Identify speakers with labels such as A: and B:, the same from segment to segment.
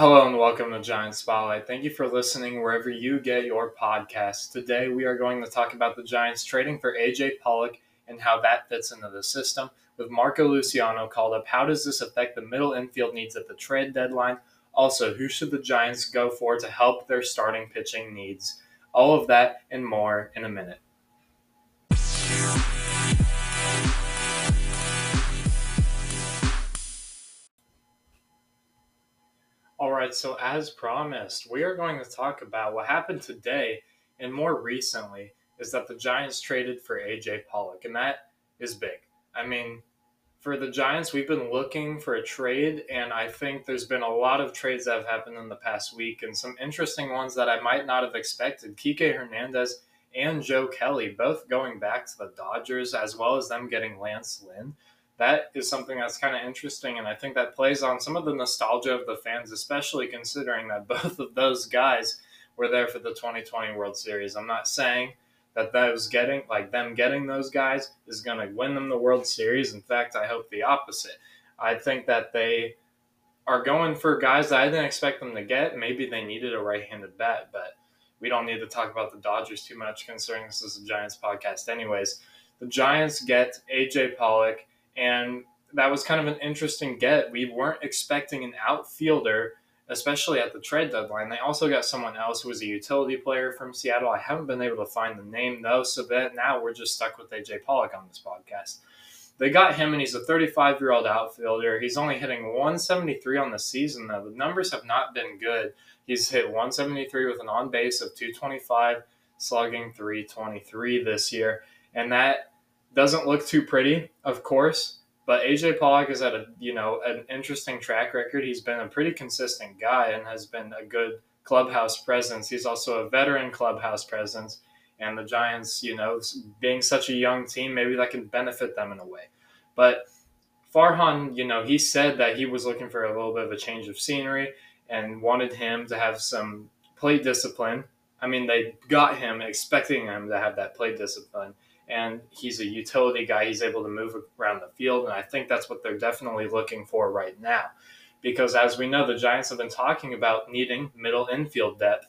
A: Hello and welcome to Giant Spotlight. Thank you for listening wherever you get your podcasts. Today we are going to talk about the Giants trading for AJ Pollock and how that fits into the system. With Marco Luciano called up, how does this affect the middle infield needs at the trade deadline? Also, who should the Giants go for to help their starting pitching needs? All of that and more in a minute. Right, so as promised, we are going to talk about what happened today and more recently is that the Giants traded for AJ Pollock, and that is big. I mean, for the Giants, we've been looking for a trade, and I think there's been a lot of trades that have happened in the past week, and some interesting ones that I might not have expected. Kike Hernandez and Joe Kelly both going back to the Dodgers, as well as them getting Lance Lynn that is something that's kind of interesting. And I think that plays on some of the nostalgia of the fans, especially considering that both of those guys were there for the 2020 World Series. I'm not saying that those getting, like them getting those guys, is going to win them the World Series. In fact, I hope the opposite. I think that they are going for guys that I didn't expect them to get. Maybe they needed a right handed bat, but we don't need to talk about the Dodgers too much considering this is a Giants podcast, anyways. The Giants get AJ Pollock and that was kind of an interesting get. We weren't expecting an outfielder, especially at the trade deadline. They also got someone else who was a utility player from Seattle. I haven't been able to find the name though, so that now we're just stuck with AJ Pollock on this podcast. They got him, and he's a 35 year old outfielder. He's only hitting 173 on the season, though. The numbers have not been good. He's hit 173 with an on base of 225, slugging 323 this year. And that doesn't look too pretty, of course, but AJ Pollock has had a you know an interesting track record. He's been a pretty consistent guy and has been a good clubhouse presence. He's also a veteran clubhouse presence, and the Giants, you know, being such a young team, maybe that can benefit them in a way. But Farhan, you know, he said that he was looking for a little bit of a change of scenery and wanted him to have some plate discipline. I mean, they got him expecting him to have that plate discipline and he's a utility guy. He's able to move around the field, and I think that's what they're definitely looking for right now. Because as we know, the Giants have been talking about needing middle infield depth,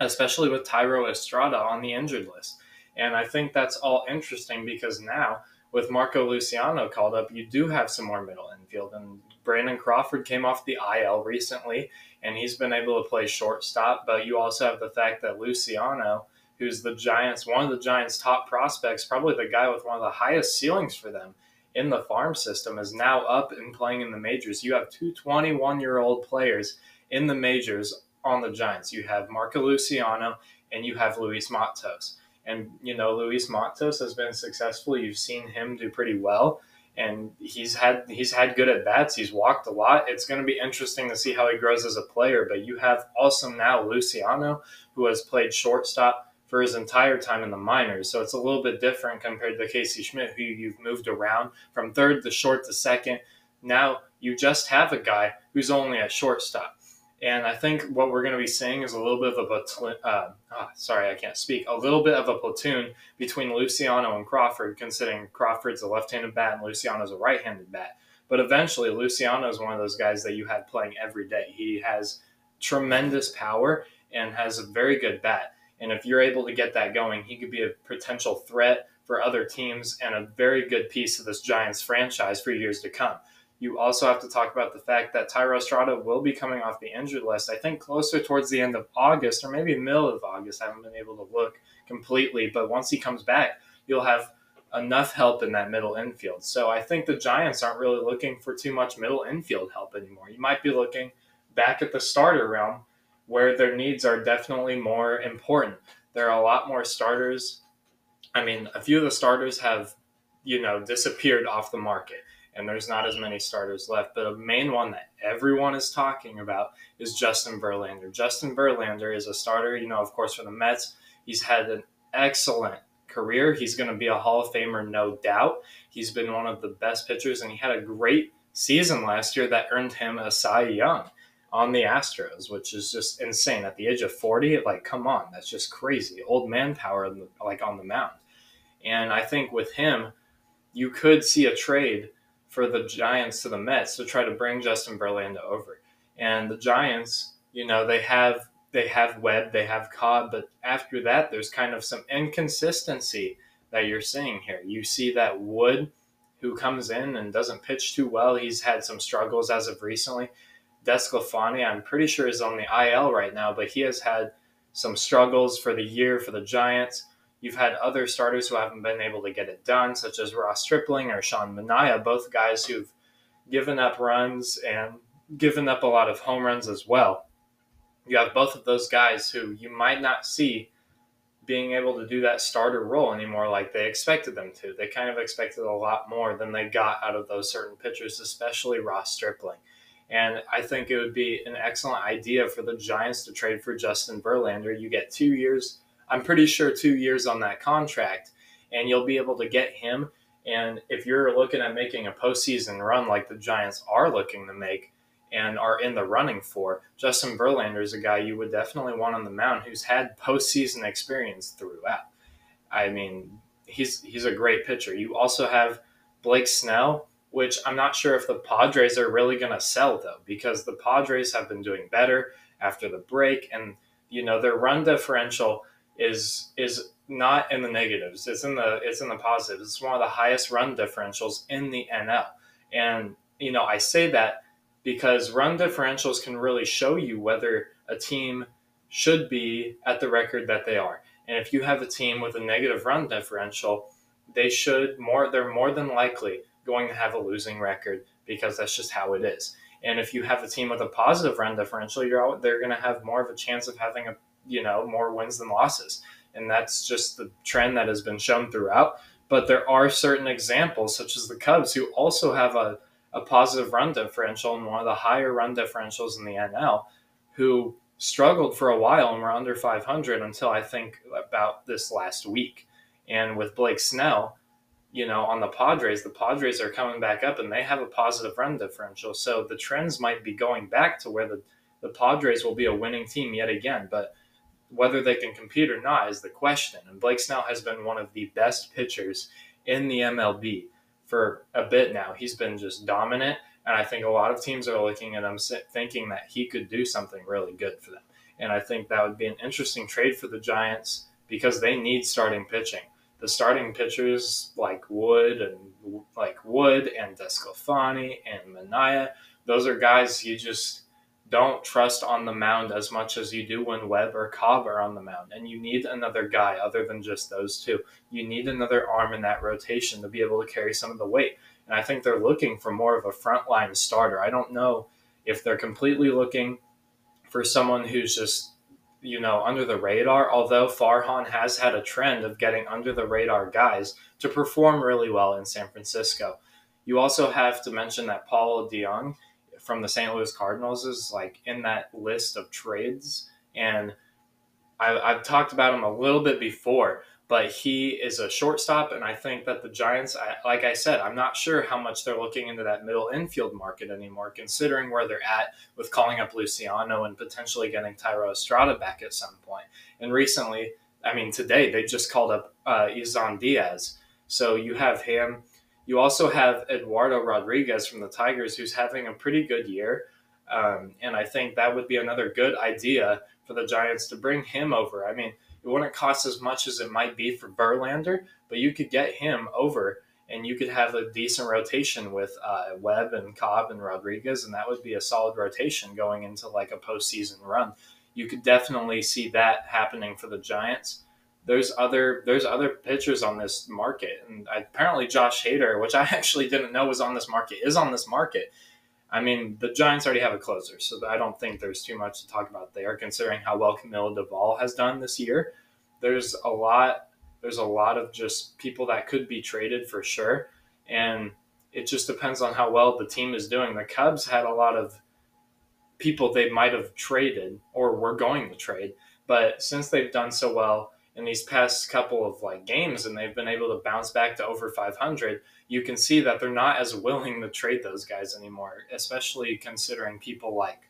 A: especially with Thairo Estrada on the injured list. And I think that's all interesting because now, with Marco Luciano called up, you do have some more middle infield. And Brandon Crawford came off the IL recently, and he's been able to play shortstop. But you also have the fact that Luciano who's the Giants, one of the Giants' top prospects, probably the guy with one of the highest ceilings for them in the farm system, is now up and playing in the majors. You have two 21 year old players in the majors on the Giants. You have Marco Luciano and you have Luis Matos. And, you know, Luis Matos has been successful. You've seen him do pretty well. And he's had he's had good at bats. He's walked a lot. It's going to be interesting to see how he grows as a player. But you have also now Luciano, who has played shortstop, for his entire time in the minors. So it's a little bit different compared to Casey Schmidt, who you've moved around from third to short to second. Now you just have a guy who's only at shortstop. And I think what we're going to be seeing is a little bit of a platoon. Uh, oh, sorry, I can't speak. A little bit of a platoon between Luciano and Crawford, considering Crawford's a left-handed bat and Luciano's a right-handed bat. But eventually, Luciano is one of those guys that you had playing every day. He has tremendous power and has a very good bat. And if you're able to get that going, he could be a potential threat for other teams and a very good piece of this Giants franchise for years to come. You also have to talk about the fact that Thairo Estrada will be coming off the injured list, I think closer towards the end of August or maybe middle of August. I haven't been able to look completely, but once he comes back, you'll have enough help in that middle infield. So I think the Giants aren't really looking for too much middle infield help anymore. You might be looking back at the starter realm where their needs are definitely more important. There are a lot more starters. I mean, a few of the starters have, you know, disappeared off the market and there's not as many starters left. But a main one that everyone is talking about is Justin Verlander. Justin Verlander is a starter, you know, of course, for the Mets. He's had an excellent career. He's going to be a Hall of Famer, no doubt. He's been one of the best pitchers, and he had a great season last year that earned him a Cy Young on the Astros, which is just insane. At the age of 40, like, come on, that's just crazy. Old man power, like, on the mound. And I think with him, you could see a trade for the Giants to the Mets to try to bring Justin Verlander over. And the Giants, you know, they have they have Webb, they have Cobb, but after that, there's kind of some inconsistency that you're seeing here. You see that Wood, who comes in and doesn't pitch too well, he's had some struggles as of recently. DeSclafani, I'm pretty sure is on the IL right now, but he has had some struggles for the year for the Giants. You've had other starters who haven't been able to get it done, such as Ross Stripling or Sean Manaea, both guys who've given up runs and given up a lot of home runs as well. You have both of those guys who you might not see being able to do that starter role anymore like they expected them to. They kind of expected a lot more than they got out of those certain pitchers, especially Ross Stripling. And I think it would be an excellent idea for the Giants to trade for Justin Verlander. You get two years, I'm pretty sure two years on that contract, and you'll be able to get him. And if you're looking at making a postseason run like the Giants are looking to make and are in the running for, Justin Verlander is a guy you would definitely want on the mound who's had postseason experience throughout. I mean, he's he's a great pitcher. You also have Blake Snell, which I'm not sure if the Padres are really going to sell though, because the Padres have been doing better after the break, and you know their run differential is is not in the negatives. It's in the it's in the positives. It's one of the highest run differentials in the NL, and you know I say that because run differentials can really show you whether a team should be at the record that they are. And if you have a team with a negative run differential, they should more they're more than likely going to have a losing record because that's just how it is. And if you have a team with a positive run differential, you're out, they're going to have more of a chance of having a you know more wins than losses, and that's just the trend that has been shown throughout. But there are certain examples, such as the Cubs, who also have a, a positive run differential and one of the higher run differentials in the NL, who struggled for a while and were under 500 until I think about this last week. And with Blake Snell, you know, on the Padres, the Padres are coming back up and they have a positive run differential. So the trends might be going back to where the, the Padres will be a winning team yet again. But whether they can compete or not is the question. And Blake Snell has been one of the best pitchers in the MLB for a bit now. He's been just dominant. And I think a lot of teams are looking at him thinking that he could do something really good for them. And I think that would be an interesting trade for the Giants because they need starting pitching the starting pitchers like Wood and like Wood and DeSclafani and Manaea, those are guys you just don't trust on the mound as much as you do when Webb or Cobb are on the mound. And you need another guy other than just those two. You need another arm in that rotation to be able to carry some of the weight. And I think they're looking for more of a frontline starter. I don't know if they're completely looking for someone who's just you know, under the radar, although Farhan has had a trend of getting under the radar guys to perform really well in San Francisco. You also have to mention that Paul DeJong from the St. Louis Cardinals is like in that list of trades. And I, I've talked about him a little bit before, but he is a shortstop, and I think that the Giants, I, like I said, I'm not sure how much they're looking into that middle infield market anymore, considering where they're at with calling up Luciano and potentially getting Thairo Estrada back at some point. And recently, I mean, today they just called up uh, Isan Diaz, so you have him. You also have Eduardo Rodriguez from the Tigers, who's having a pretty good year. Um, and I think that would be another good idea for the Giants to bring him over. I mean, it wouldn't cost as much as it might be for Verlander, but you could get him over and you could have a decent rotation with uh, Webb and Cobb and Rodriguez, and that would be a solid rotation going into like a postseason run. You could definitely see that happening for the Giants. There's other there's other pitchers on this market, and apparently Josh Hader, which I actually didn't know was on this market, is on this market. I mean, the Giants already have a closer, so I don't think there's too much to talk about there, considering how well Camilo Doval has done this year. There's a lot. There's a lot of just people that could be traded for sure, and it just depends on how well the team is doing. The Cubs had a lot of people they might have traded or were going to trade, but since they've done so well in these past couple of like games and they've been able to bounce back to over 500 you can see that they're not as willing to trade those guys anymore especially considering people like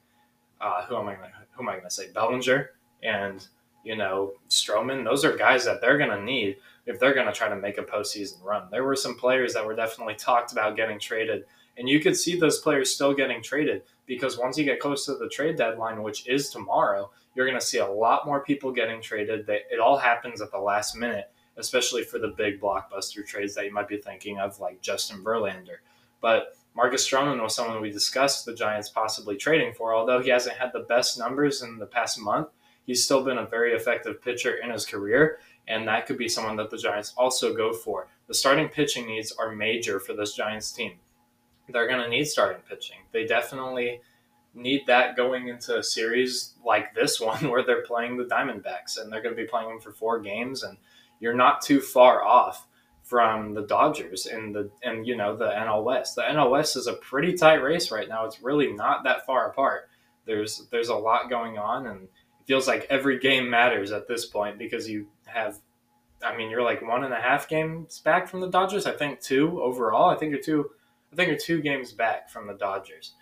A: uh, who am i who am i going to say bellinger and you know Stroman. Those are guys that they're going to need if they're going to try to make a postseason run. There were some players that were definitely talked about getting traded And you could see those players still getting traded because once you get close to the trade deadline, which is tomorrow, you're going to see a lot more people getting traded. It all happens at the last minute, especially for the big blockbuster trades that you might be thinking of, like Justin Verlander. But Marcus Stroman was someone we discussed the Giants possibly trading for. Although he hasn't had the best numbers in the past month, he's still been a very effective pitcher in his career, and that could be someone that the Giants also go for. The starting pitching needs are major for this Giants team. They're going to need starting pitching. They definitely need that going into a series like this one where they're playing the Diamondbacks and they're going to be playing them for four games and you're not too far off from the Dodgers and the and you know the NL West. The NL West is a pretty tight race right now. It's really not that far apart. There's there's a lot going on and it feels like every game matters at this point because you have I mean you're like one and a half games back from the Dodgers. I think two overall. I think you're two I think you're two games back from the Dodgers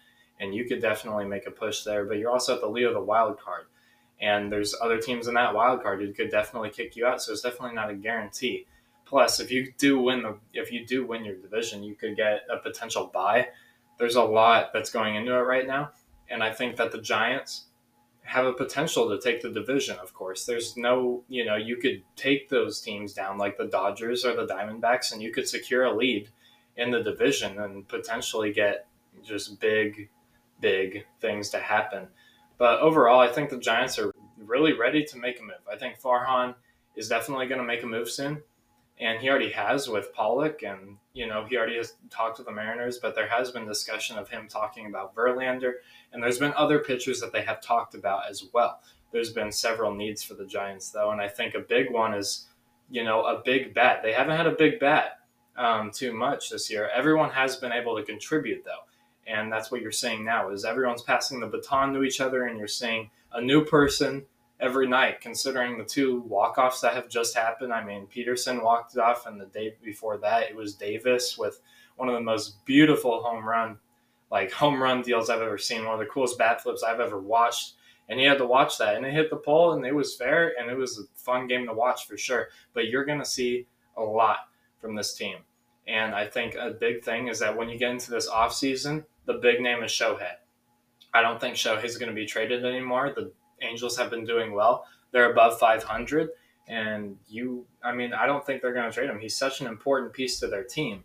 A: and you could definitely make a push there. But you're also at the lead of the wild card, and there's other teams in that wild card who could definitely kick you out. So it's definitely not a guarantee. Plus, if you do win the if you do win your division, you could get a potential bye. There's a lot that's going into it right now, and I think that the Giants have a potential to take the division. Of course, there's no you know you could take those teams down like the Dodgers or the Diamondbacks, and you could secure a lead in the division and potentially get just big big things to happen. But overall, I think the Giants are really ready to make a move. I think Farhan is definitely going to make a move soon. And he already has with Pollock, and you know he already has talked to the Mariners. But there has been discussion of him talking about Verlander, and there's been other pitchers that they have talked about as well. There's been several needs for the Giants, though, and I think a big one is, you know, a big bat. They haven't had a big bat um, too much this year. Everyone has been able to contribute, though. And that's what you're seeing now is everyone's passing the baton to each other and you're seeing a new person every night considering the two walk-offs that have just happened. I mean pederson walked off and the day before that it was davis with one of the most beautiful home run like home run deals i've ever seen one of the coolest bat flips i've ever watched. And he had to watch that and it hit the pole and it was fair and it was a fun game to watch for sure. But you're going to see a lot from this team and i think a big thing is that when you get into this off season the big name is Shohei. I don't think Shohei's going to be traded anymore. The Angels have been doing well. They're above 500. And you, I mean, I don't think they're going to trade him. He's such an important piece to their team.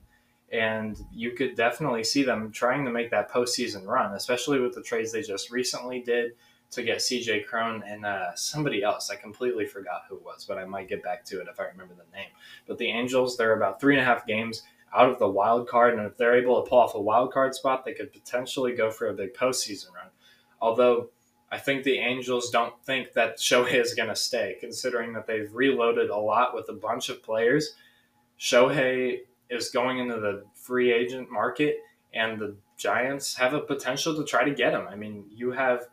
A: And you could definitely see them trying to make that postseason run, especially with the trades they just recently did to get CJ Cron and uh, somebody else. I completely forgot who it was, but I might get back to it if I remember the name. But the Angels, they're about three and a half games out of the wild card, and if they're able to pull off a wild card spot, they could potentially go for a big postseason run. Although I think the Angels don't think that Shohei is going to stay, considering that they've reloaded a lot with a bunch of players. Shohei is going into the free agent market, and the Giants have a potential to try to get him. I mean, you have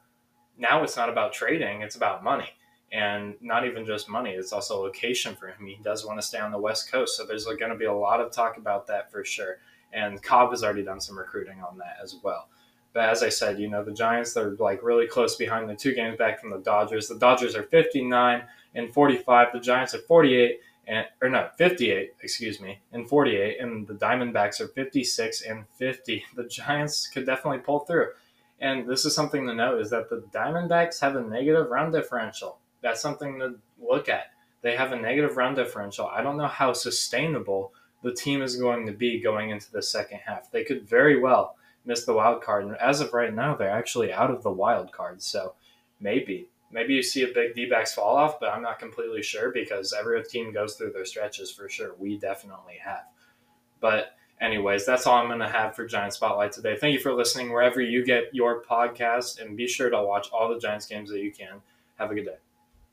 A: now it's not about trading, it's about money. And not even just money it's also location for him. He does want to stay on the west coast so there's going to be a lot of talk about that for sure. And cobb has already done some recruiting on that as well. But as i said you know the giants they're like really close behind the two games back from the dodgers. The dodgers are 59 and 45 the giants are 48 and or no 58 excuse me and 48 and the diamondbacks are 56 and 50 the giants could definitely pull through and this is something to note is that the diamondbacks have a negative run differential that's something to look at. They have a negative run differential. I don't know how sustainable the team is going to be going into the second half. They could very well miss the wild card. And as of right now, they're actually out of the wild card. So maybe, maybe you see a big D backs fall off, but I'm not completely sure because every team goes through their stretches for sure. We definitely have. But, anyways, that's all I'm going to have for Giant Spotlight today. Thank you for listening wherever you get your podcast, and be sure to watch all the Giants games that you can. Have a good day.